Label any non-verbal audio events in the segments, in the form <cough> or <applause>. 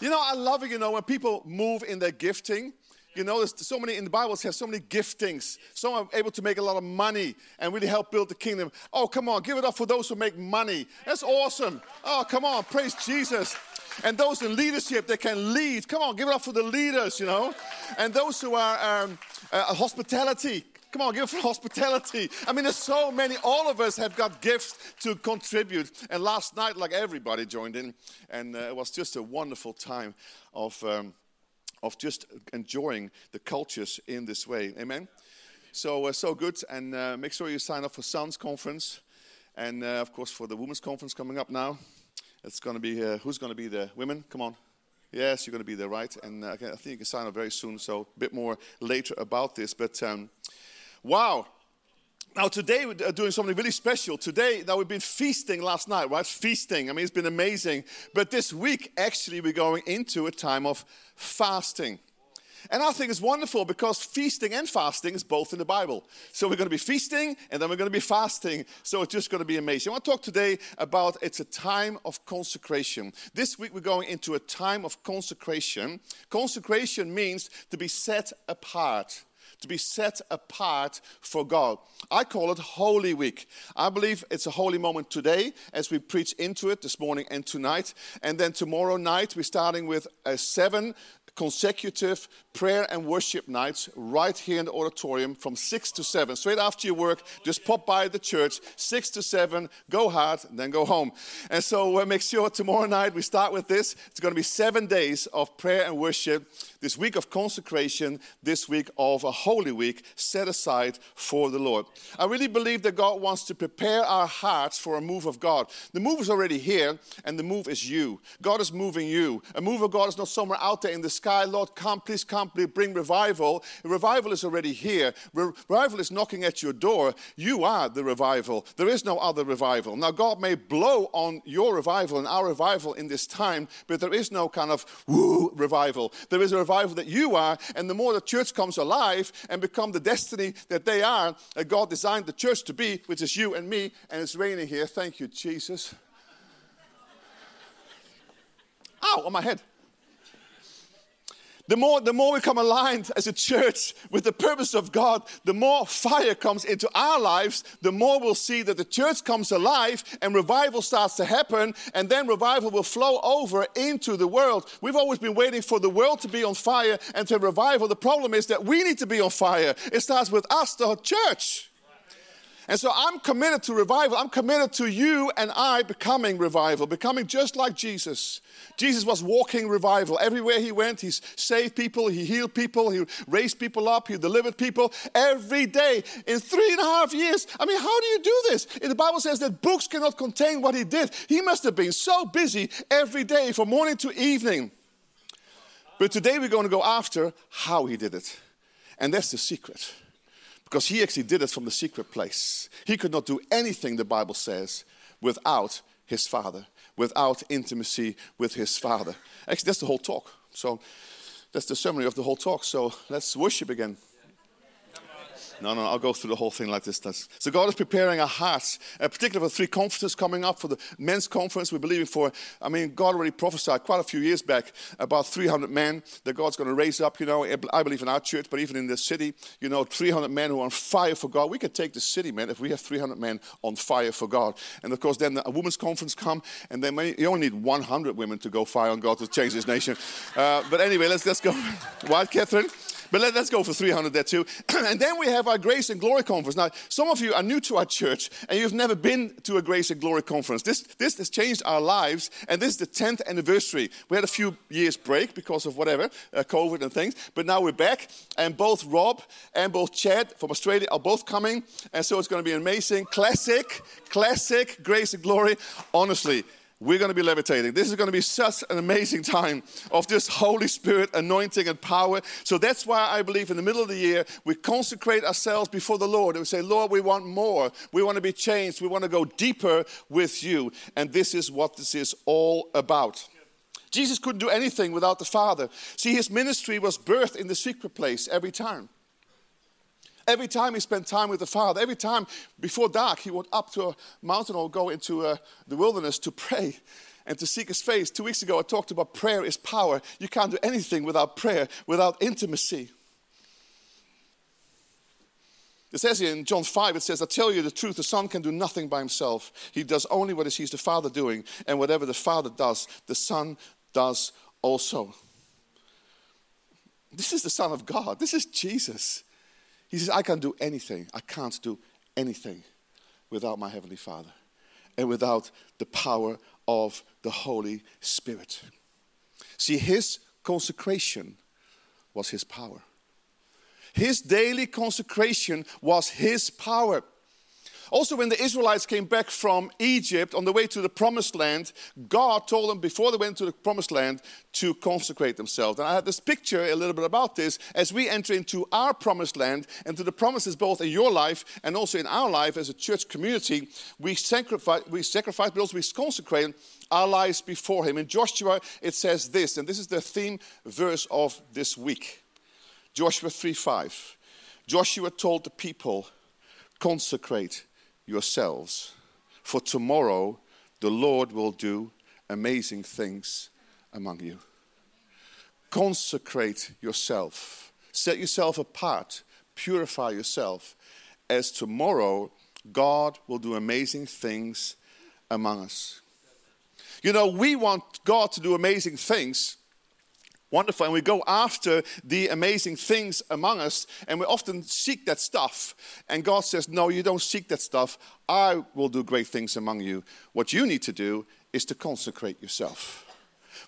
You know, I love it, you know, when people move in their gifting. You know, there's so many in the Bible has so many giftings. Some are able to make a lot of money and really help build the kingdom. Oh, come on, give it up for those who make money. That's awesome. Oh, come on, praise Jesus. And those in leadership that can lead. Come on, give it up for the leaders, you know. And those who are um, uh, hospitality. Come on, give <laughs> for hospitality. I mean, there's so many. All of us have got gifts to contribute. And last night, like everybody joined in, and uh, it was just a wonderful time of. Um, of just enjoying the cultures in this way. Amen? So, uh, so good. And uh, make sure you sign up for Sons Conference. And uh, of course, for the Women's Conference coming up now. It's going to be, uh, who's going to be the women? Come on. Yes, you're going to be there, right? And uh, I think you can sign up very soon. So, a bit more later about this. But um, wow, now, today we're uh, doing something really special. Today, now we've been feasting last night, right? Feasting. I mean, it's been amazing. But this week, actually, we're going into a time of fasting. And I think it's wonderful because feasting and fasting is both in the Bible. So we're going to be feasting and then we're going to be fasting. So it's just going to be amazing. I want to talk today about it's a time of consecration. This week we're going into a time of consecration. Consecration means to be set apart to be set apart for God. I call it Holy Week. I believe it's a holy moment today as we preach into it this morning and tonight. And then tomorrow night, we're starting with a seven consecutive prayer and worship nights right here in the auditorium from 6 to 7. Straight after your work, just pop by the church, 6 to 7, go hard, then go home. And so uh, make sure tomorrow night we start with this. It's going to be seven days of prayer and worship, this week of consecration, this week of a holy week set aside for the Lord. I really believe that God wants to prepare our hearts for a move of God. The move is already here, and the move is you. God is moving you. A move of God is not somewhere out there in the sky. Lord, come, please come, please bring revival. Revival is already here. Revival is knocking at your door. You are the revival. There is no other revival. Now, God may blow on your revival and our revival in this time, but there is no kind of woo revival. There is a revival that you are, and the more the church comes alive and become the destiny that they are, that God designed the church to be, which is you and me, and it's raining here. Thank you, Jesus. Ow, on my head. The more, the more we come aligned as a church with the purpose of God, the more fire comes into our lives, the more we'll see that the church comes alive and revival starts to happen, and then revival will flow over into the world. We've always been waiting for the world to be on fire and to revival. The problem is that we need to be on fire. It starts with us, the church. And so I'm committed to revival. I'm committed to you and I becoming revival, becoming just like Jesus. Jesus was walking revival. Everywhere he went, he saved people, he healed people, he raised people up, he delivered people every day in three and a half years. I mean, how do you do this? And the Bible says that books cannot contain what he did. He must have been so busy every day from morning to evening. But today we're going to go after how he did it. And that's the secret because he actually did it from the secret place. He could not do anything, the Bible says, without his Father, without intimacy with his Father. Actually, that's the whole talk. So that's the summary of the whole talk. So let's worship again. No, no, I'll go through the whole thing like this. So God is preparing our hearts, uh, particularly for three conferences coming up. For the men's conference, we're believing for, I mean, God already prophesied quite a few years back about 300 men that God's going to raise up, you know, I believe in our church, but even in this city, you know, 300 men who are on fire for God. We could take the city, man, if we have 300 men on fire for God. And of course, then a women's conference come, and then you only need 100 women to go fire on God to change this nation. Uh, but anyway, let's, let's go. <laughs> What, Catherine? But let, us go for 300 there too. <clears throat> and then we have our Grace and Glory Conference. Now, some of you are new to our church and you've never been to a Grace and Glory Conference. This, this has changed our lives and this is the 10th anniversary. We had a few years break because of whatever, uh, COVID and things, but now we're back and both Rob and both Chad from Australia are both coming. And so it's going to be amazing. Classic, classic Grace and Glory. Honestly, we're going to be levitating. This is going to be such an amazing time of this Holy Spirit anointing and power. So that's why I believe in the middle of the year, we consecrate ourselves before the Lord and we say, Lord, we want more. We want to be changed. We want to go deeper with you. And this is what this is all about. Jesus couldn't do anything without the Father. See, his ministry was birthed in the secret place every time. Every time he spent time with the Father, every time before dark, he went up to a mountain or go into uh, the wilderness to pray. and to seek his face. Two weeks ago, I talked about prayer is power. You can't do anything without prayer, without intimacy. It says here in John 5, it says, I tell you the truth, the Son can do nothing by himself. He does only what he sees the Father doing, and whatever the Father does, the Son does also. This is the Son of God. This is Jesus. He says, I can't do anything. I can't do anything without my Heavenly Father and without the power of the Holy Spirit. See, his consecration was his power. His daily consecration was his power. Also, when the Israelites came back from Egypt on the way to the promised land, God told them before they went to the promised land to consecrate themselves. And I have this picture a little bit about this as we enter into our promised land and to the promises both in your life and also in our life as a church community. We sacrifice, we sacrifice, but also we consecrate our lives before Him. In Joshua, it says this, and this is the theme verse of this week Joshua 3 5. Joshua told the people, consecrate yourselves, for tomorrow the Lord will do amazing things among you. Consecrate yourself, set yourself apart, purify yourself, as tomorrow God will do amazing things among us. You know, we want God to do amazing things wonderful. And we go after the amazing things among us, and we often seek that stuff. And God says, No, you don't seek that stuff. I will do great things among you. What you need to do is to consecrate yourself.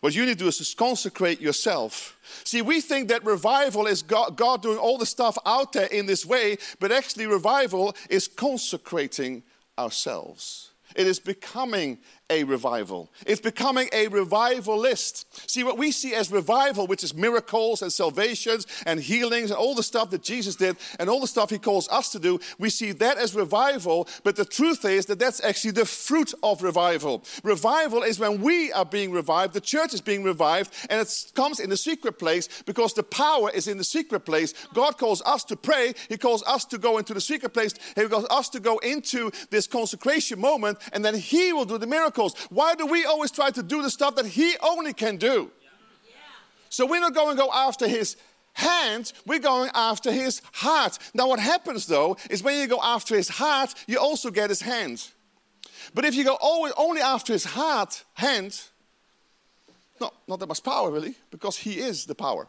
What you need to do is to consecrate yourself. See, we think that revival is God, God doing all the stuff out there in this way, but actually, revival is consecrating ourselves. It is becoming a revival. It's becoming a revivalist. See, what we see as revival, which is miracles and salvations and healings and all the stuff that Jesus did and all the stuff he calls us to do, we see that as revival. But the truth is that that's actually the fruit of revival. Revival is when we are being revived, the church is being revived, and it comes in the secret place because the power is in the secret place. God calls us to pray, He calls us to go into the secret place, He calls us to go into this consecration moment, and then He will do the miracle miracles. Why do we always try to do the stuff that He only can do? So we're not going to go after His hand, we're going after His heart. Now, what happens though is when you go after His heart, you also get His hand. But if you go always only after His heart, hand, no, not that much power really, because He is the power.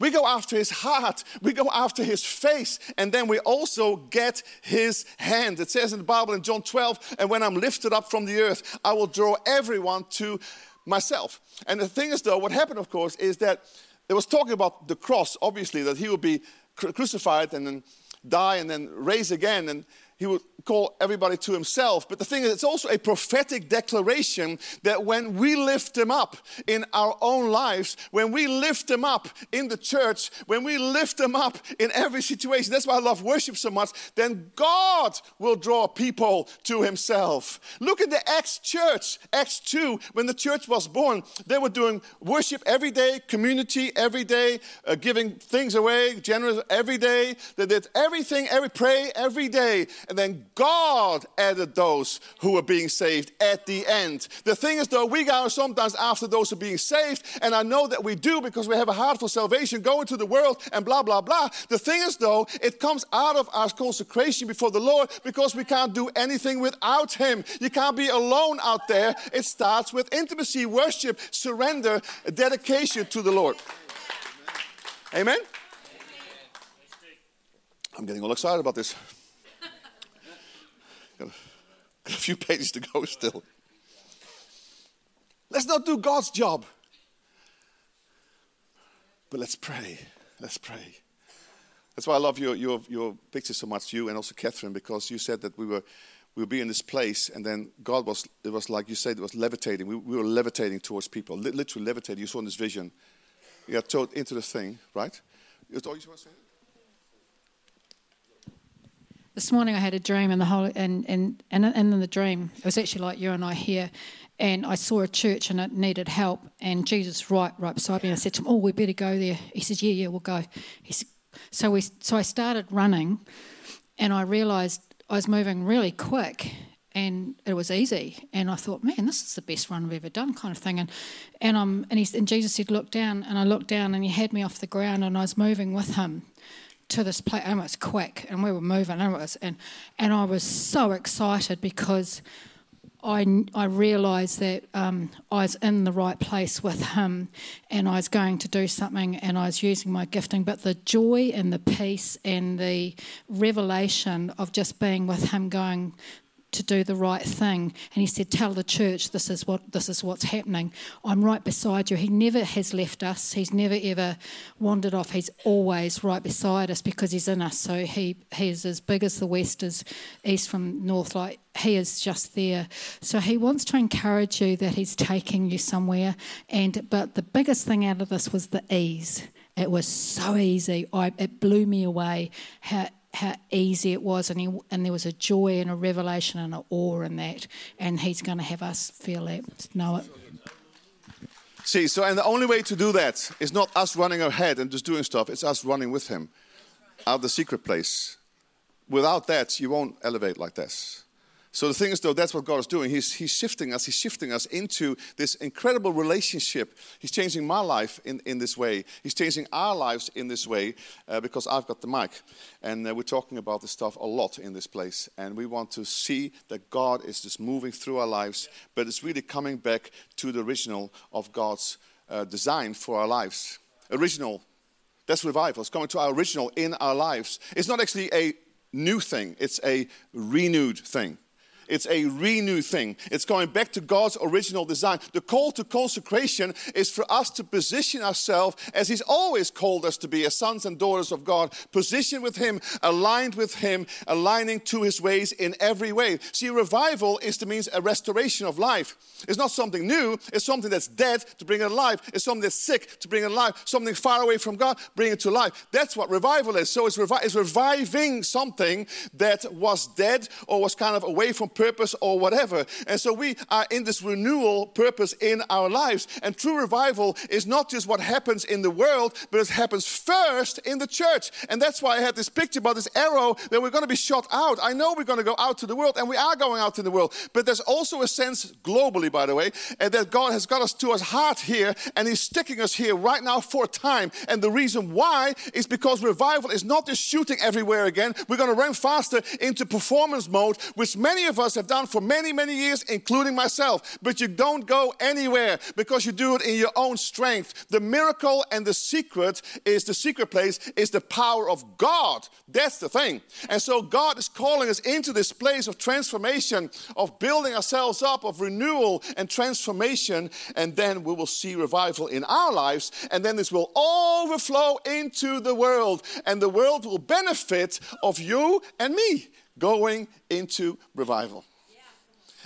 We go after his heart, we go after his face, and then we also get his hand. It says in the Bible in John 12, and when I'm lifted up from the earth, I will draw everyone to myself. And the thing is, though, what happened, of course, is that it was talking about the cross, obviously, that he would be crucified and then die and then raise again. And he would call everybody to himself. But the thing is, it's also a prophetic declaration that when we lift him up in our own lives, when we lift him up in the church, when we lift him up in every situation, that's why I love worship so much, then God will draw people to himself. Look at the Acts church, Acts 2, when the church was born, they were doing worship every day, community every day, uh, giving things away, generous every day. They did everything, every pray every day. And then God added those who were being saved at the end. The thing is, though, we go sometimes after those who are being saved, and I know that we do because we have a heart for salvation, go into the world and blah, blah, blah. The thing is, though, it comes out of our consecration before the Lord because we can't do anything without Him. You can't be alone out there. It starts with intimacy, worship, surrender, dedication to the Lord. Amen? I'm getting all excited about this. Got a, few pages to go still. Let's not do God's job. But let's pray. Let's pray. That's why I love your, your, your picture so much, you and also Catherine, because you said that we were we would be in this place, and then God was, it was like you said, it was levitating. We, we were levitating towards people, literally levitating. You saw in this vision. You got towed into the thing, right? You want to say? This morning I had a dream, and the whole and and and in the dream it was actually like you and I here, and I saw a church and it needed help, and Jesus right right beside me. I said to him, "Oh, we better go there." He says, "Yeah, yeah, we'll go." He said, so we so I started running, and I realised I was moving really quick, and it was easy. And I thought, man, this is the best run I've ever done, kind of thing. And and um and he and Jesus said, look down, and I looked down, and he had me off the ground, and I was moving with him to this place, and it was quick, and we were moving, and it was, and and I was so excited because. I, I realised that um, I was in the right place with him and I was going to do something and I was using my gifting. But the joy and the peace and the revelation of just being with him going, to do the right thing. And he said tell the church this is what this is what's happening. I'm right beside you. He never has left us. He's never ever wandered off. He's always right beside us because he's in us. So he he is as big as the west as east from north like he is just there. So he wants to encourage you that he's taking you somewhere. And but the biggest thing out of this was the ease. It was so easy. I, it blew me away how how easy it was, and, he, and there was a joy and a revelation and an awe in that, and He's going to have us feel it, know it. See, so and the only way to do that is not us running ahead and just doing stuff, it's us running with Him out of the secret place. Without that, you won't elevate like this. So the thing is, though, that's what God is doing. He's, he's shifting us. He's shifting us into this incredible relationship. He's changing my life in, in this way. He's changing our lives in this way uh, because I've got the mic. And uh, we're talking about this stuff a lot in this place. And we want to see that God is just moving through our lives, but it's really coming back to the original of God's uh, design for our lives. Original. That's revival. It's coming to our original in our lives. It's not actually a new thing, it's a renewed thing. It's a renew thing. It's going back to God's original design. The call to consecration is for us to position ourselves as He's always called us to be, as sons and daughters of God, positioned with Him, aligned with Him, aligning to His ways in every way. See, revival is to means a restoration of life. It's not something new, it's something that's dead to bring it alive. It's something that's sick to bring it alive. Something far away from God, bring it to life. That's what revival is. So it's, revi- it's reviving something that was dead or was kind of away from purpose or whatever. And so we are in this renewal purpose in our lives. And true revival is not just what happens in the world, but it happens first in the church. And that's why I had this picture about this arrow that we're going to be shot out. I know we're going to go out to the world, and we are going out in the world. But there's also a sense globally, by the way, and that God has got us to his heart here, and He's sticking us here right now for time. And the reason why is because revival is not just shooting everywhere again. We're going to run faster into performance mode, which many of us have done for many, many years, including myself. But you don't go anywhere because you do it in your own strength. The miracle and the secret is the secret place is the power of God. That's the thing. And so God is calling us into this place of transformation, of building ourselves up, of renewal and transformation. And then we will see revival in our lives. And then this will overflow into the world. And the world will benefit of you and me going into revival.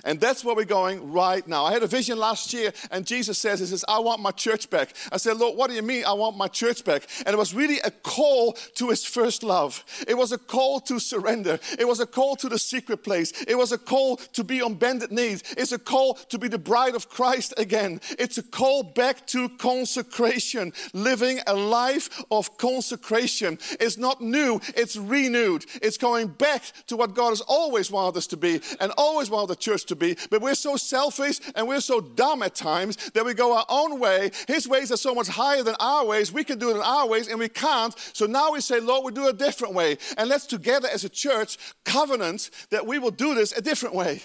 And that's where we're going right now. I had a vision last year, and Jesus says, He says, I want my church back. I said, Lord, what do you mean I want my church back? And it was really a call to his first love. It was a call to surrender. It was a call to the secret place. It was a call to be on bended knees. It's a call to be the bride of Christ again. It's a call back to consecration, living a life of consecration. It's not new, it's renewed. It's going back to what God has always wanted us to be and always wanted the church to be. But we're so selfish and we're so dumb at times that we go our own way. His ways are so much higher than our ways. We can do it in our ways and we can't. So now we say, Lord, we do it a different way. And let's together as a church covenant that we will do this a different way.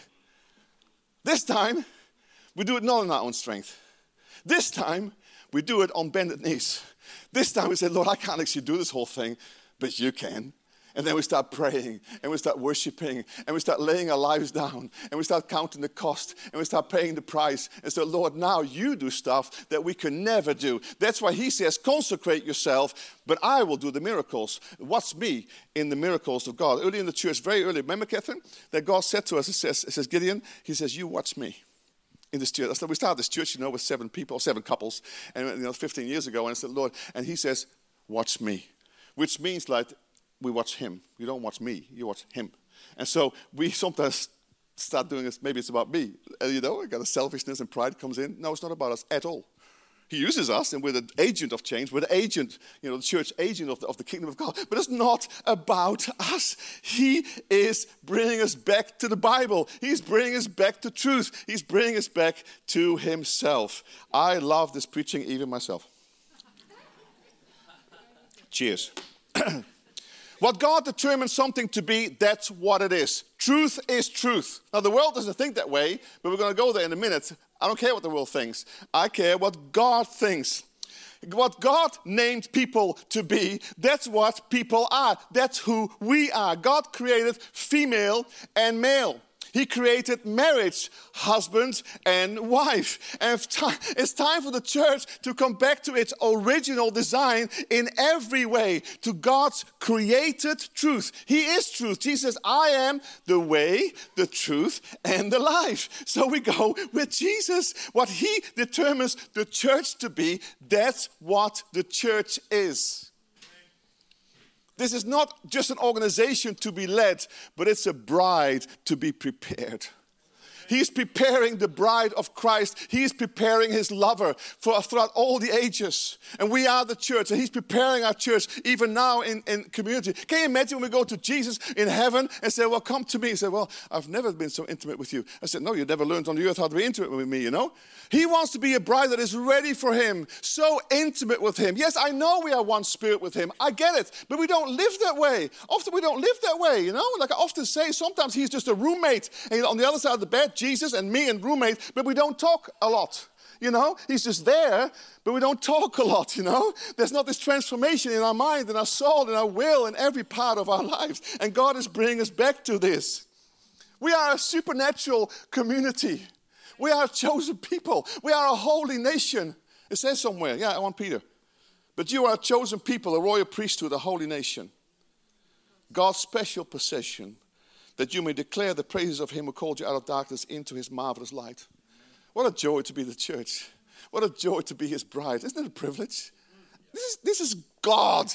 This time, we do it not in our own strength. This time, we do it on bended knees. This time, we say, Lord, I can't actually do this whole thing, but you can. And then we start praying and we start worshiping and we start laying our lives down and we start counting the cost and we start paying the price. And so, Lord, now you do stuff that we can never do. That's why He says, consecrate yourself, but I will do the miracles. What's me in the miracles of God? Early in the church, very early, remember, Catherine, that God said to us, He says, he says Gideon, He says, You watch me in this church. So we started this church, you know, with seven people, seven couples, and you know, 15 years ago. And I said, Lord, and He says, Watch me, which means like we watch him. You don't watch me, you watch him. And so we <laughs> sometimes start doing this, maybe it's about me. And, you know, I got a selfishness and pride comes in. No, it's not about us at all. He uses us, and we're the agent of change. We're the agent, you know, the church agent of the, of the kingdom of God. But it's not about us. He is bringing us back to the Bible. He's bringing us back to truth. He's bringing us back to Himself. I love this preaching, even myself. Cheers. <clears throat> what God determines something to be, that's what it is. Truth is truth. Now, the world doesn't think that way, but we're going to go there in a minute. I don't care what the world thinks, I care what God thinks. What God named people to be, that's what people are. That's who we are. God created female and male. He created marriage, husband and wife. And it's time for the church to come back to its original design in every way, to God's created truth. He is truth. Jesus I am the way, the truth, and the life. So we go with Jesus. What He determines the church to be, that's what the church is. This is not just an organization to be led, but it's a bride to be prepared. He's preparing the bride of Christ. He's preparing his lover for throughout all the ages. And we are the church. And he's preparing our church even now in, in community. Can you imagine when we go to Jesus in heaven and say, Well, come to me? He said, Well, I've never been so intimate with you. I said, No, you never learned on the earth how to be intimate with me, you know? He wants to be a bride that is ready for him, so intimate with him. Yes, I know we are one spirit with him. I get it. But we don't live that way. Often we don't live that way, you know? Like I often say, sometimes he's just a roommate and on the other side of the bed, Jesus and me and roommate, but we don't talk a lot. You know, he's just there, but we don't <laughs> talk a lot, you know? There's not this transformation in our mind, in our soul, in our will, in every part of our <laughs> lives. And God is bringing us back to this. We are a supernatural community. We are a chosen people. We are a holy nation. It says somewhere, yeah, I want Peter. But you are a chosen people, a royal priesthood, a holy nation. God's special possession that you may declare the praises of him who called you out of darkness into his marvelous light. What a joy to be the church. What a joy to be his bride. Isn't it a privilege? This is, this is God.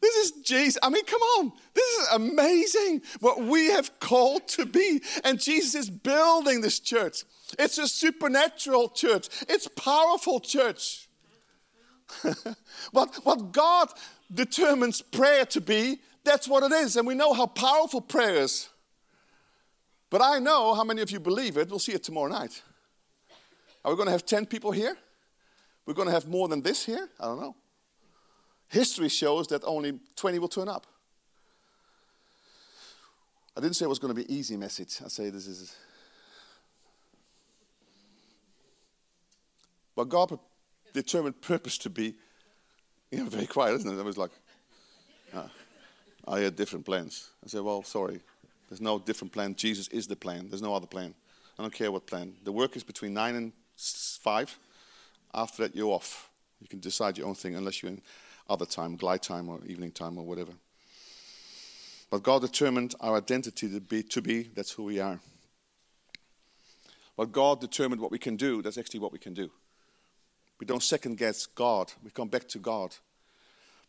This is Jesus. I mean, come on. This is amazing what we have called to be. And Jesus is building this church. It's a supernatural church, it's powerful church. <laughs> what, what God determines prayer to be, that's what it is. And we know how powerful prayer is. But I know how many of you believe it. We'll see it tomorrow night. Are we going to have 10 people here? We're going to have more than this here? I don't know. History shows that only 20 will turn up. I didn't say it was going to be easy message. I say this is But God determined purpose to be, you know, very quiet, isn't it? I was like, I had different plans. I said, well, sorry, there's no different plan. Jesus is the plan. There's no other plan. I don't care what plan. The work is between 9 and 5. After that, you're off. You can decide your own thing unless you're in other time, glide time or evening time or whatever. But God determined our identity to be, to be that's who we are. But God determined what we can do, that's actually what we can do. We don't second guess God, we come back to God.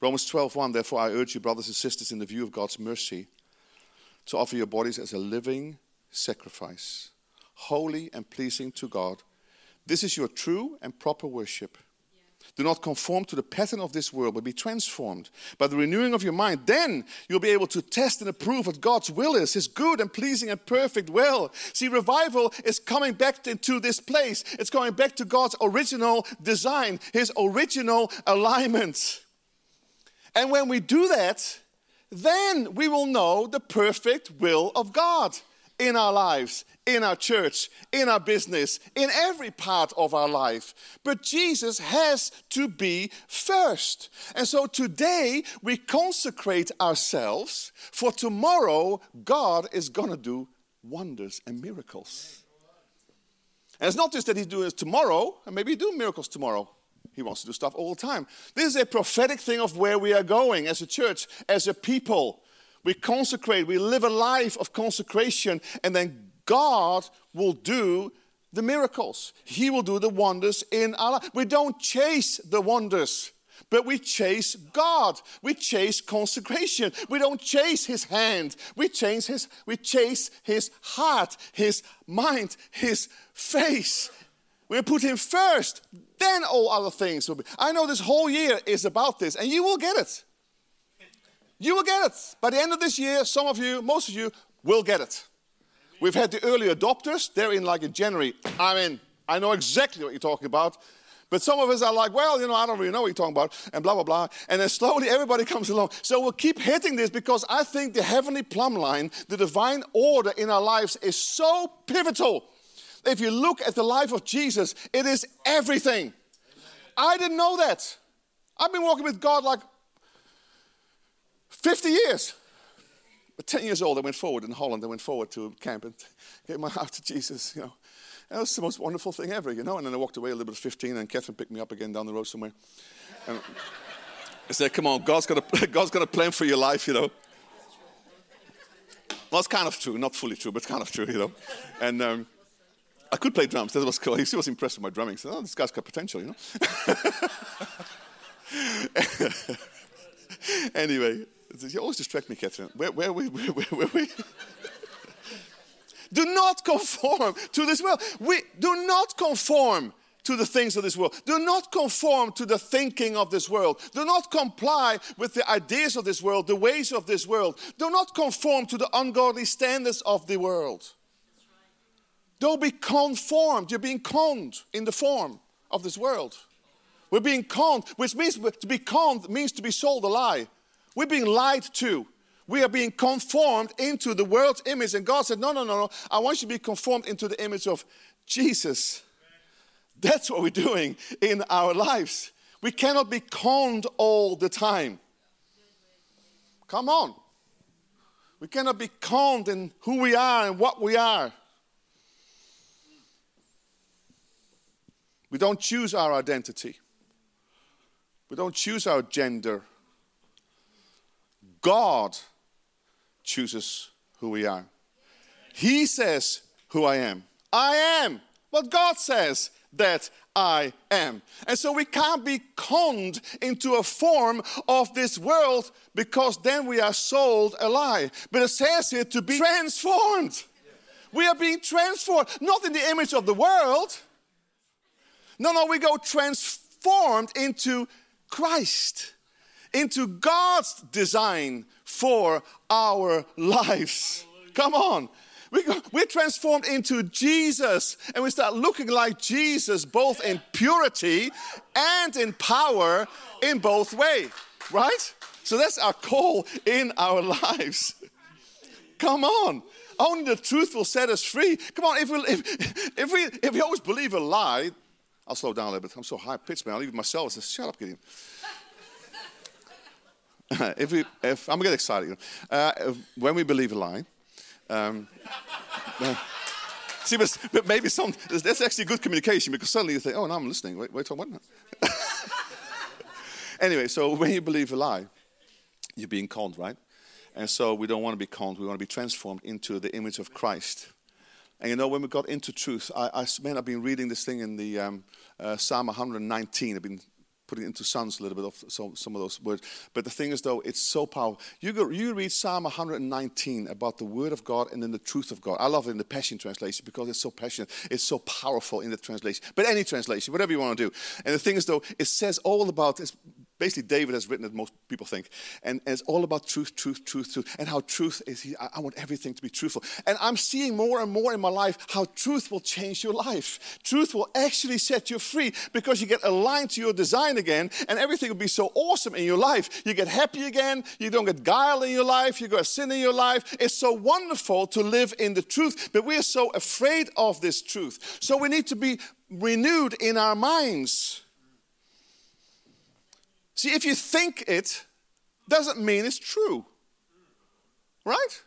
Romans 12:1 Therefore I urge you brothers and sisters in the view of God's mercy to offer your bodies as a living sacrifice, holy and pleasing to God. This is your true and proper worship. Do not conform to the pattern of this world, but be transformed by the renewing of your mind. Then you'll be able to test and approve what God's will is, His good and pleasing and perfect will. See, revival is coming back into this place. It's going back to God's original design, His original alignment. And when we do that, then we will know the perfect will of God in our lives, in our church, in our business, in every part of our life. But Jesus has to be first. And so today we consecrate ourselves for tomorrow God is going to do wonders and miracles. And it's not just that he's doing it tomorrow, and maybe he do miracles tomorrow. He wants to do stuff all the time. This is a prophetic thing of where we are going as a church, as a people. We consecrate, we live a life of consecration, and then God will do the miracles. He will do the wonders in our life. We don't chase the wonders, but we chase God. We chase consecration. We don't chase his hand. We chase his, we chase his heart, his mind, his face. You put Him first, then all other things will be. I know this whole year is about this, and you will get it. You will get it. By the end of this year, some of you, most of you, will get it. We've had the early adopters. They're in like in January. I mean. I know exactly what you're talking about. But some of us are like, well, you know, I don't really know what you're talking about, and blah, blah, blah. And then slowly everybody <laughs> comes along. So we'll keep hitting this because I think the heavenly plumb line, the divine order in our lives is so pivotal. If you look at the life of Jesus, it is everything. I didn't know that. I've been walking with God like 50 years. But 10 years old, I went forward in Holland. I went forward to camp and <laughs> gave my heart to Jesus, you know. That was the most wonderful thing ever, you know. And then I walked away a little bit at 15, and Catherine picked me up again down the road somewhere. And I said, Come on, God's got, a, <laughs> God's got a plan for your life, you know. Well, it's kind of true, not fully true, but kind of true, you know. And um, I could play drums. That was cool. <laughs> He was impressed with my drumming. He said, Oh, this guy's got potential, you know. <laughs> anyway, you always distract me, Catherine. Where, where, <laughs> where, where, where, where? Do not conform to this world. We do not conform to the things of this world. Do not conform to the thinking of this world. Do not comply with the ideas of this world, the ways of this world. Do not conform to the ungodly standards of the world. Don't be conformed. You're being conned in the form of this world. We're being conned, which means to be conned means to be sold a lie. We're being lied to we are being conformed into the world's image. And God said, No, no, no, no. I want you to be conformed into the image of Jesus. That's what we're doing in our lives. We cannot be conned all the time. Come on. We cannot be conned in who we are and what we are. We don't choose our identity. We don't choose our gender. God chooses who we are. He says who I am. I am what God says that I am. And so we can't be conned into a form of this world because then we are sold a lie. But it says here to be transformed. We are being transformed, not in the image of the world. No, no, we go transformed into Christ, into God's design for our lives. Come on. We go, we're transformed into Jesus and we start looking like Jesus both in purity and in power in both ways, right? So that's our call in our lives. Come on. Only the truth will set us free. Come on, if we, if, if we, if we always believe a lie, I'll slow down a little bit. I'm so high pitched, man. I'll it myself. Say, shut up, Gideon. <laughs> if we, if I'm gonna get excited, uh, when we believe a lie. Um, uh, <laughs> see, but, but, maybe some that's actually good communication because suddenly you think, oh, now I'm listening. Wait, wait, what? <laughs> anyway, so when you believe a lie, you're being conned, right? And so we don't want to be conned. We want to be transformed into the image of Christ. And you know, when we got into truth, I, I man, I've been reading this thing in the um, uh, Psalm 119. I've been putting into sons a little bit of some, some of those words. But the thing is, though, it's so powerful. You, go, you read Psalm 119 about the Word of God and then the truth of God. I love it in the Passion Translation because it's so passionate. It's so powerful in the translation. But any translation, whatever you want to do. And the thing is, though, it says all about this basically David has written it, most people think. And, and, it's all about truth, truth, truth, truth, and how truth is, he, I, I, want everything to be truthful. And I'm seeing more and more in my life how truth will change your life. Truth will actually set you free because you get aligned to your design again, and everything will be so awesome in your life. You get happy again, you don't get guile in your life, you got sin in your life. It's so wonderful to live in the truth, but we are so afraid of this truth. So we need to be renewed in our minds. See, if you think it, doesn't mean it's true. Right?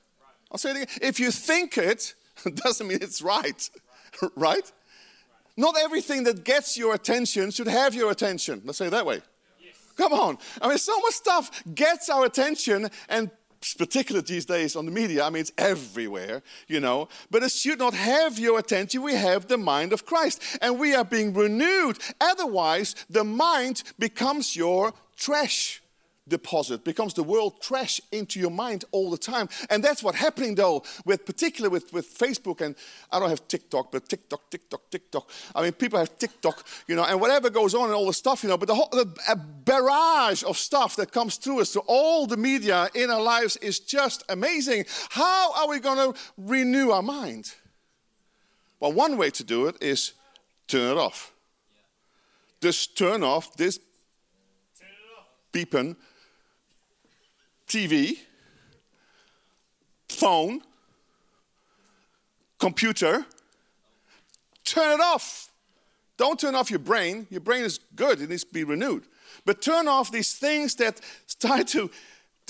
I'll say it again. If you think it, <laughs> doesn't mean it's right. <laughs> right? Not everything that gets your attention should have your attention. Let's say it that way. Come on. I mean, so much stuff gets our attention, and particularly these days on the media, I mean, it's everywhere, you know. But it should not have your attention. We have the mind of Christ, and we are being renewed. Otherwise, the mind becomes your trash deposit, becomes the world trash into your mind all the time. And that's what's happening though, with particularly with, with Facebook and I don't have TikTok, but TikTok, TikTok, TikTok. I mean, people have TikTok, you know, and whatever goes on and all the stuff, you know, but the whole the, barrage of stuff that comes through us, so all the media in our lives is just amazing. How are we going to renew our mind? Well, one way to do it is turn it off. Just turn off this beeping TV, phone, computer. Turn it off. Don't turn off your brain. Your brain is good, it needs to be renewed. But turn off these things that start to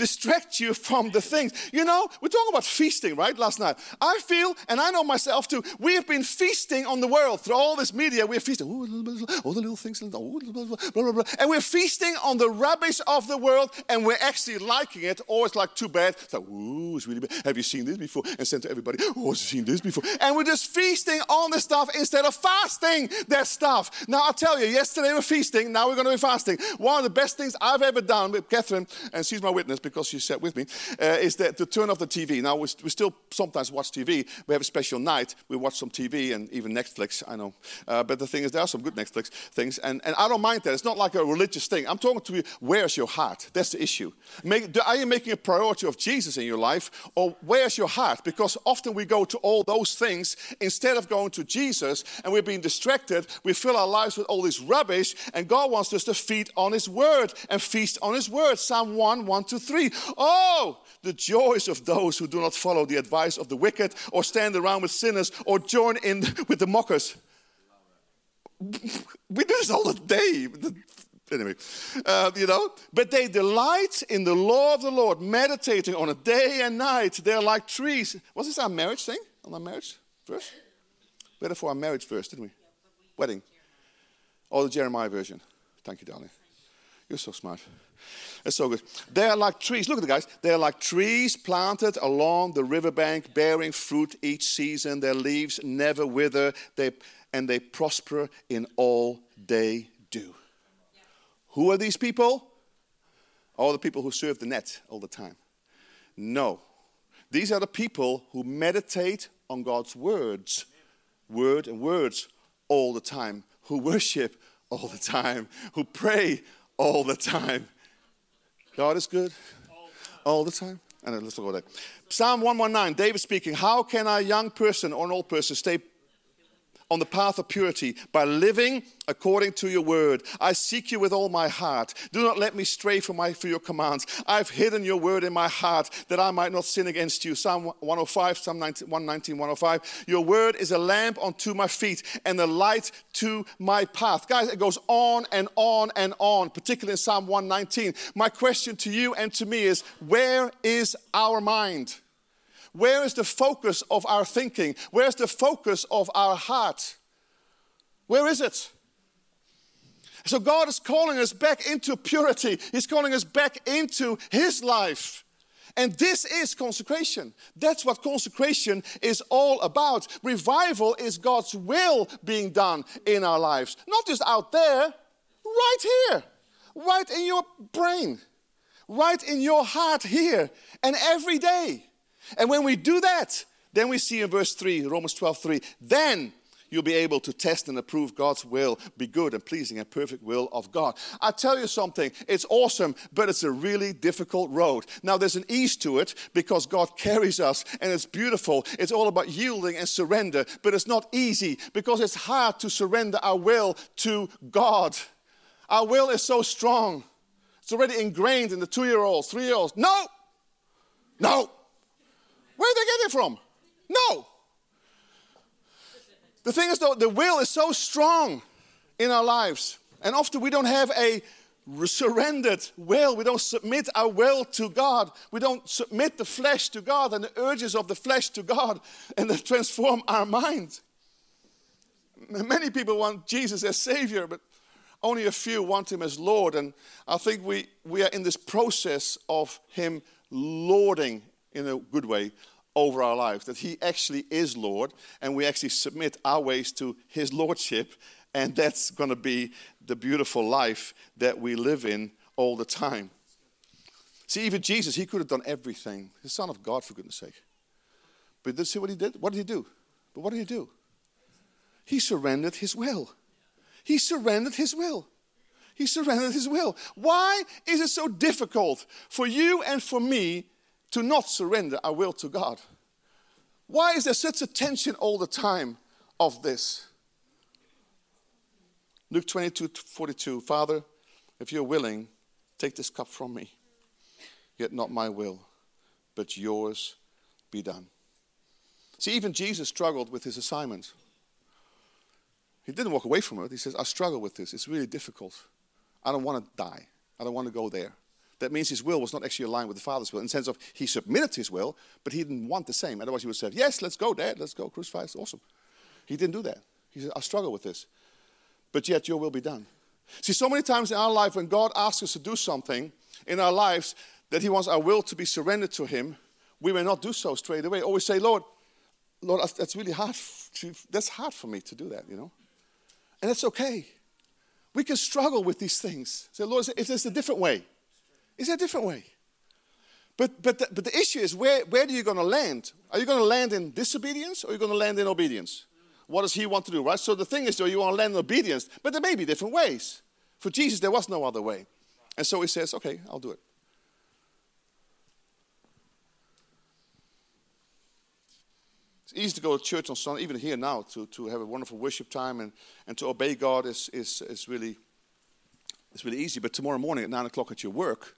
distract you from the things. You know, we're talking about feasting, right? Last night. I feel, and I know myself too, we have been feasting on the world through all this media. We're feasting, all the little things, blah, blah, blah, and we're feasting on the rubbish of the world, and we're actually liking it, or it's like too bad. It's like, ooh, it's really bad. Have you seen this before? And send to everybody, oh, have you seen this before? And we're just feasting on the stuff instead of fasting that stuff. Now, I'll tell you, yesterday we're feasting, now we're going to be fasting. One of the best things I've ever done with Catherine, and she's my witness because you sat with me, uh, is that to turn off the TV. Now, we, we, still sometimes watch TV. We have a special night. We watch some TV and even Netflix, I know. Uh, but the thing is, there are some good Netflix things. And, and I don't mind that. It's not like a religious thing. I'm talking to you, where's your heart? That's the issue. Make, are you making a priority of Jesus in your life? Or where's your heart? Because often we go to all those things instead of going to Jesus and we're being distracted. We fill our lives with all this rubbish. And God wants us to feed on His Word and feast on His Word. Psalm 1, 1 to 3. Oh, the joys of those who do not follow the advice of the wicked or stand around with sinners or join in <laughs> with the mockers. We do this all the day. Anyway, uh, you know, but they delight in the law of the Lord, meditating on it day and night. They're like trees. Was this our marriage thing? On our marriage verse? Better for our marriage verse, didn't we? Wedding. Or the Jeremiah version. Thank you, darling. You're so smart. It's so good. They are like trees. Look at the guys. They are like trees planted along the riverbank, bearing fruit each season. Their leaves never wither, they, and they prosper in all they do. Who are these people? All the people who serve the net all the time. No. These are the people who meditate on God's words, word and words all the time, who worship all the time, who pray all the time. God is good all the time. And let's look at that. Psalm 119, David speaking. How can a young person or an old person stay on the path of purity by living according to your word. I seek you with all my heart. Do not let me stray from, my, from your commands. I've hidden your word in my heart that I might not sin against you. Psalm 105, Psalm 119, 105. Your word is a lamp unto my feet and a light to my path. Guys, it goes on and on and on, particularly in Psalm 119. My question to you and to me is where is our mind? Where is the focus of our thinking? Where's the focus of our heart? Where is it? So God is calling us back into purity. He's calling us back into His life. And this is consecration. That's what consecration is all about. Revival is God's will being done in our lives. Not just out there, right here, right in your brain, right in your heart here, and every day. And when we do that, then we see in verse 3, Romans 12 3, then you'll be able to test and approve God's will, be good and pleasing and perfect will of God. I tell you something, it's awesome, but it's a really difficult road. Now, there's an ease to it because God carries us and it's beautiful. It's all about yielding and surrender, but it's not easy because it's hard to surrender our will to God. Our will is so strong, it's already ingrained in the two year olds, three year olds. No, no. Where did they get it from? No. The thing is, though, the will is so strong in our lives, and often we don't have a surrendered will. We don't submit our will to God. We don't submit the flesh to God and the urges of the flesh to God and transform our mind. Many people want Jesus as Savior, but only a few want Him as Lord. And I think we, we are in this process of Him lording in a good way over our lives, that He actually is Lord, and we actually submit our ways to His Lordship, and that's going to be the beautiful life that we live in all the time. See, even Jesus, he could have done everything. The Son of God, for goodness sake. But did see what he did? What did he do? But what did he do? He surrendered his will. He surrendered his will. He surrendered his will. Why is it so difficult for you and for me to not surrender our will to God? Why is there such a tension all the time of this? Luke 22 42, Father, if you're willing, take this cup from me. Yet not my will, but yours be done. See, even Jesus struggled with his assignment. He didn't walk away from it. He says, I struggle with this. It's really difficult. I don't want to die. I don't want to go there. That means his will was not actually aligned with the Father's will in the sense of he submitted his will, but he didn't want the same. Otherwise, he would have said, Yes, let's go, Dad, let's go, crucify, it's awesome. He didn't do that. He said, I struggle with this, but yet your will be done. See, so many times in our life, when God asks us to do something in our lives that he wants our will to be surrendered to him, we may not do so straight away. Always say, Lord, Lord, that's really hard. To, that's hard for me to do that, you know. And that's okay. We can struggle with these things. Say, Lord, if there's a different way, is there a different way? But, but, the, but the issue is where, where are you going to land? Are you going to land in disobedience or are you going to land in obedience? What does he want to do, right? So the thing is, though, you want to land in obedience, but there may be different ways. For Jesus, there was no other way. And so he says, okay, I'll do it. It's easy to go to church on Sunday, even here now, to, to have a wonderful worship time and, and to obey God is, is, is really, it's really easy. But tomorrow morning at 9 o'clock at your work,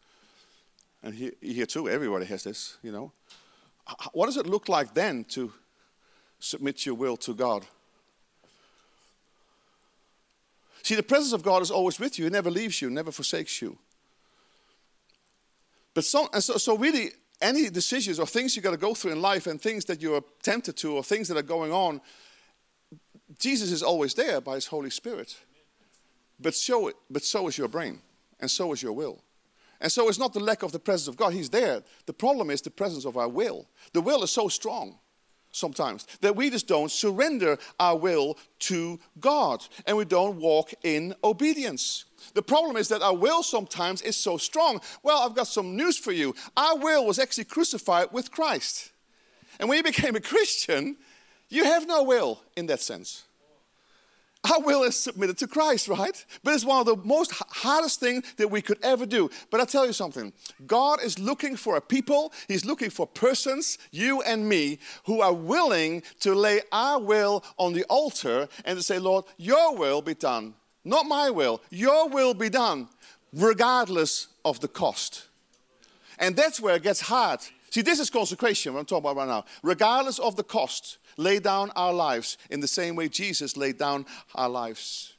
and here, here too, everybody has this, you know. What does it look like then to submit your will to God? See, the presence of God is always with you. He never leaves you, never forsakes you. But so, so, so really, any decisions or things you got to go through in life and things that you are tempted to or things that are going on, Jesus is always there by his Holy Spirit. But so, but so is your brain, and so is your will. And so it's not the lack of the presence of God, he's there. The problem is the presence of our will. The will is so strong sometimes that we just don't surrender our will to God and we don't walk in obedience. The problem is that our will sometimes is so strong. Well, I've got some news for you. Our will was actually crucified with Christ. And when you became a Christian, you have no will in that sense. Our will is submitted to Christ, right? But it's one of the most hardest things that we could ever do. But I tell you something God is looking for a people, He's looking for persons, you and me, who are willing to lay our will on the altar and to say, Lord, your will be done not my will, your will be done, regardless of the cost. And that's where it gets hard. See, this is consecration, what I'm talking about right now. Regardless of the cost, lay down our lives in the same way Jesus laid down our lives.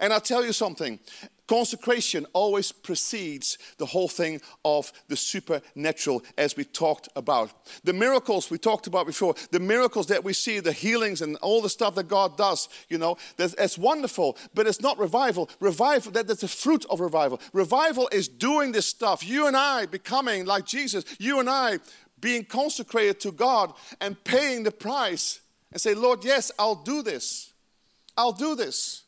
And I'll tell you something Consecration always precedes the whole thing of the supernatural, as we talked about. The miracles we talked about before, the miracles that we see, the healings and all the stuff that God does, you know, that's, wonderful, but it's not revival. Revival, that, that's the fruit of revival. Revival is doing this stuff. You and I becoming like Jesus, you and I being consecrated to God and paying the price and say, Lord, yes, I'll do this. I'll do this.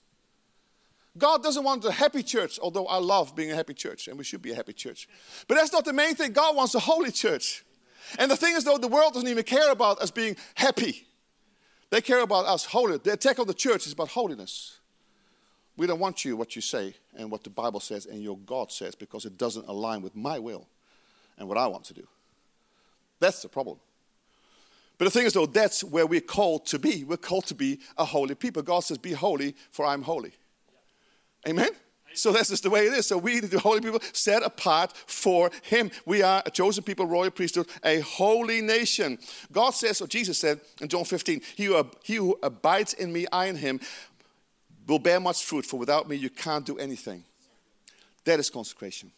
God doesn't want a happy church, although I love being a happy church, and we should be a happy church. But that's not the main thing. God wants a holy church. And the thing is, though, the world doesn't even care about us being happy. They care about us holy. The attack on the church is about holiness. We don't want you what you say and what the Bible says and your God says because it doesn't align with my will and what I want to do. That's the problem. But the thing is, though, that's where we're called to be. We're called to be a holy people. God says, Be holy, for I'm holy. Amen? So that's just the way it is. So we, the holy people, set apart for Him. We are a chosen people, royal priesthood, a holy nation. God says, or Jesus said in John 15, he who, he who abides in me, I in him, will bear much fruit, for without me you can't do anything. That is consecration.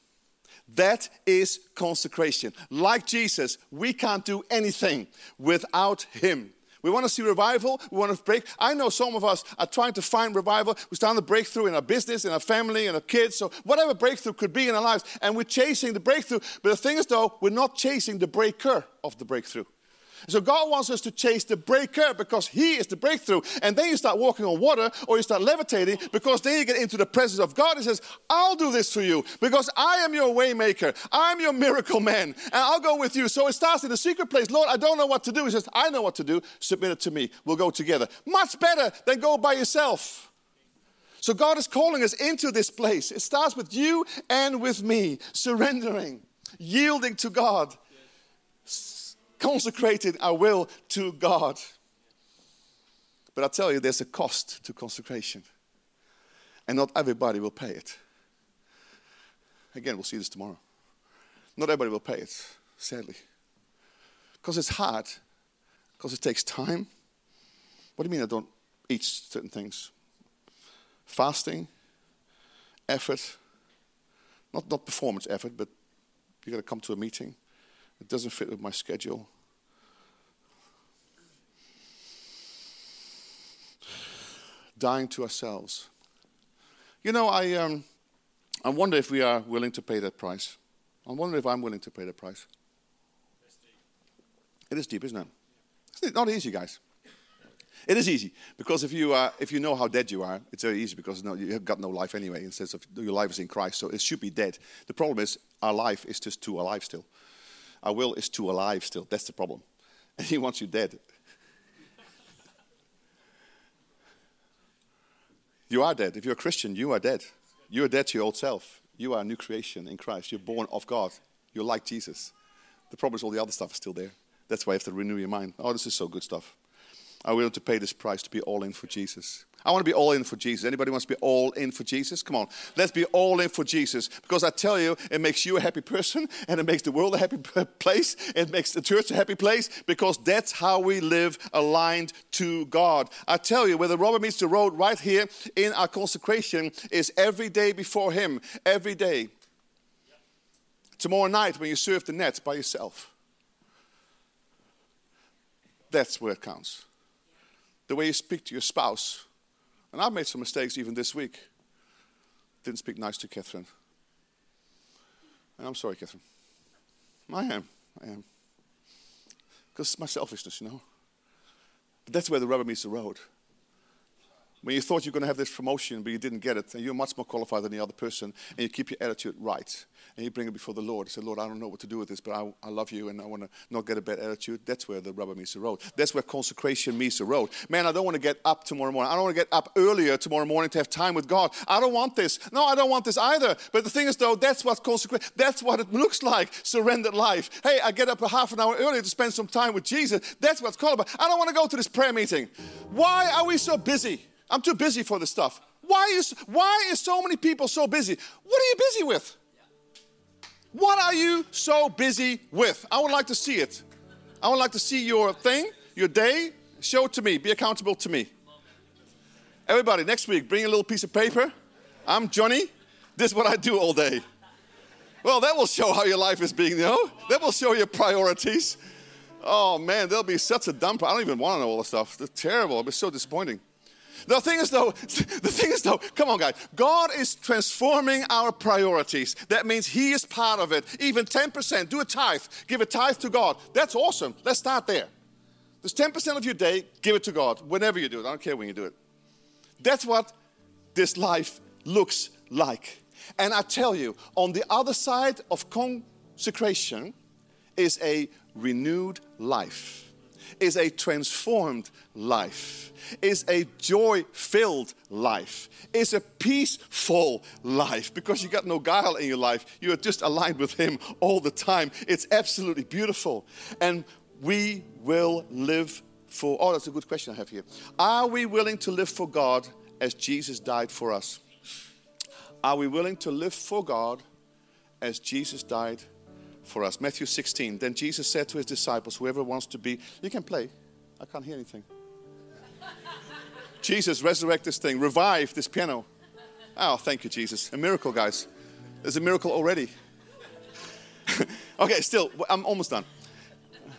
That is consecration. Like Jesus, we can't do anything without Him. We want to see revival. We want to break. I know some of us are trying to find revival. We're starting to breakthrough in our business, in our family, in our kids. So whatever breakthrough could be in our lives, and we're chasing the breakthrough. But the thing is, though, we're not chasing the breaker of the breakthrough. So God wants us to chase the breaker because He is the breakthrough. And then you start walking on water or you start levitating because then you get into the presence of God. He says, I'll do this for you because I am your waymaker. I'm your miracle man. And I'll go with you. So it starts in the secret place. Lord, I don't know what to do. He says, I know what to do. Submit it to me. We'll go together. Much better than go by yourself. So God is calling us into this place. It starts with you and with me, surrendering, yielding to God consecrated our will to God. But I tell you, there's a cost to consecration, and not everybody will pay it. Again, we'll see this tomorrow. Not everybody will pay it, sadly, because it's hard, because it takes time. What do you mean I don't eat certain things? Fasting, effort, not, not performance effort, but you got to come to a meeting it doesn't fit with my schedule. Dying to ourselves. You know, I, um, I wonder if we are willing to pay that price. I wonder if I'm willing to pay that price. It is deep, isn't it? It's not easy, guys. It is easy because if you, uh, if you know how dead you are, it's very easy because no, you have got no life anyway. In sense of your life is in Christ, so it should be dead. The problem is our life is just too alive still. Our will is too alive still. That's the problem. <laughs> And he wants you dead. you are dead. If you're a Christian, you are dead. You are dead to your old self. You are a new creation in Christ. You're born of God. You're like Jesus. The problem is all the other stuff is still there. That's why you have to renew your mind. Oh, this is so good stuff. Are willing to pay this price to be all in for Jesus? I want to be all in for Jesus. Anybody wants to be all in for Jesus? Come on, let's be all in for Jesus. Because I tell you, it makes you a happy person and it makes the world a happy place. It makes the church a happy place because that's how we live aligned to God. I tell you, where the rubber meets the road right here in our consecration is every day before Him, every day. Tomorrow night when you serve the nets by yourself. That's where it counts. The way you speak to your spouse and I've made some mistakes even this week. Didn't speak nice to Catherine. And I'm sorry, Catherine. I am. I am. Because it's my selfishness, you know. But that's where the rubber meets the road. When you thought you were going to have this promotion, but you didn't get it, and you're much more qualified than the other person, and you keep your attitude right, and you bring it before the Lord. You say, Lord, I don't know what to do with this, but I, I love you, and I want to not get a bad attitude. That's where the rubber meets the road. That's where consecration meets the road. Man, I don't want to get up tomorrow morning. I don't want to get up earlier tomorrow morning to have time with God. I don't want this. No, I don't want this either. But the thing is, though, that's what consecration, that's what it looks like, surrendered life. Hey, I get up a half an hour earlier to spend some time with Jesus. That's what's called about. I don't want to go to this prayer meeting. Why are we so busy? I'm too busy for this stuff. Why is, why is so many people so busy? What are you busy with? What are you so busy with? I would like to see it. I would like to see your thing, your day. Show it to me. Be accountable to me. Everybody, next week, bring a little piece of paper. I'm Johnny. This is what I do all day. Well, that will show how your life is being, you know? That will show your priorities. Oh man, there'll be such a dump. I don't even want to know all the stuff. They're terrible. Be so disappointing. The thing is, though, <laughs> the thing is, though, come on, guys. God is transforming our priorities. That means He is part of it. Even 10%, do a tithe, give a tithe to God. That's awesome. Let's start there. There's 10% of your day, give it to God whenever you do it. I don't care when you do it. That's what this life looks like. And I tell you, on the other side of consecration is a renewed life is a transformed life, is a joy filled life, is a peaceful life because you got no guile in your life. You are just aligned with Him all the time. It's absolutely beautiful. And we will live for, oh, that's a good question I have here. Are we willing to live for God as Jesus died for us? Are we willing to live for God as Jesus died for us. Matthew 16. Then Jesus said to his disciples, Whoever wants to be, you can play. I can't hear anything. Jesus, resurrect this thing, revive this piano. Oh, thank you, Jesus. A miracle, guys. There's a miracle already. <laughs> okay, still, I'm almost done.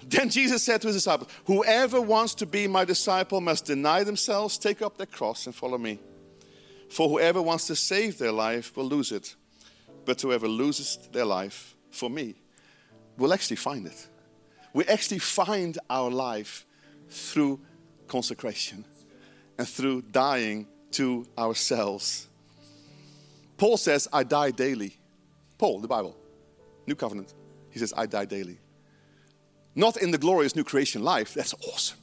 Then Jesus said to his disciples, Whoever wants to be my disciple must deny themselves, take up their cross, and follow me. For whoever wants to save their life will lose it, but whoever loses their life for me will actually find it. We actually find our life through consecration and through dying to ourselves. Paul says, I die daily. Paul, the Bible, New Covenant. He says, I die daily. Not in the glorious new creation life. That's awesome.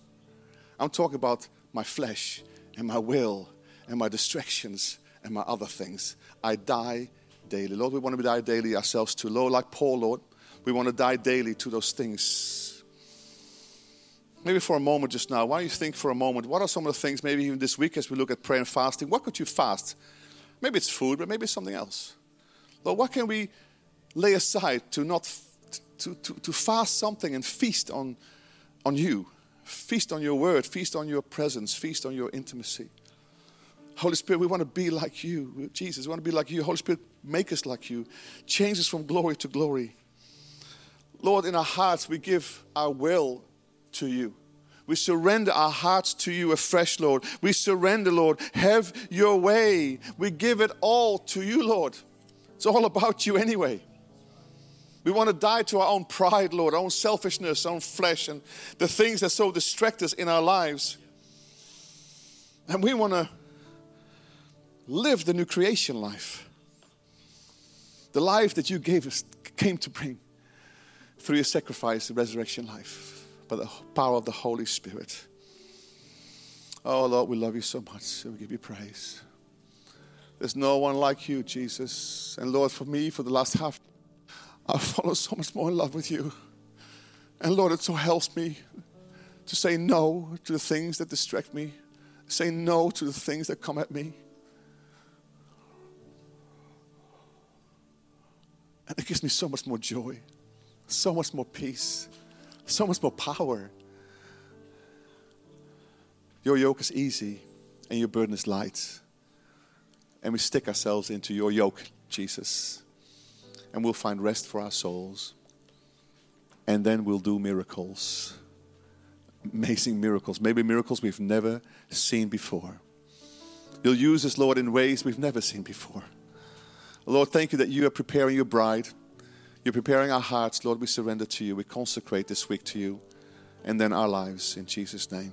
I'm talking about my flesh and my will and my distractions and my other things. I die daily. Lord, we want to die daily ourselves too. Lord, like Paul, Lord, we want to die daily to those things. Maybe for a moment just now, why don't you think for a moment, what are some of the things, maybe even this week as we look at prayer and fasting, what could you fast? Maybe it's food, but maybe it's something else. Lord, what can we lay aside to not to, to, to fast something and feast on, on you? Feast on your word, feast on your presence, feast on your intimacy. Holy Spirit, we want to be like you. Jesus, we want to be like you. Holy Spirit, make us like you. Change us from glory to glory. Lord, in our hearts, we give our will to you. We surrender our hearts to you afresh, Lord. We surrender, Lord. Have your way. We give it all to you, Lord. It's all about you anyway. We want to die to our own pride, Lord, our own selfishness, our own flesh, and the things that so distract us in our lives. And we want to live the new creation life. The life that you gave us, came to bring through your sacrifice, the resurrection life, by the power of the Holy Spirit. Oh, Lord, we love you so much. And we give you praise. There's no one like you, Jesus. And Lord, for me, for the last half, I've fallen so much more in love with you. And Lord, it so helps me to say no to the things that distract me, say no to the things that come at me. And it gives me so much more joy, so much more peace, so much more power. Your yoke is easy and your burden is light. And we stick ourselves into your yoke, Jesus. And we'll find rest for our souls. And then we'll do miracles. Amazing miracles. Maybe miracles we've never seen before. You'll use us, Lord, in ways we've never seen before. Lord, thank you that you are preparing your bride. You're preparing our hearts. Lord, we surrender to you. We consecrate this week to you and then our lives in Jesus' name.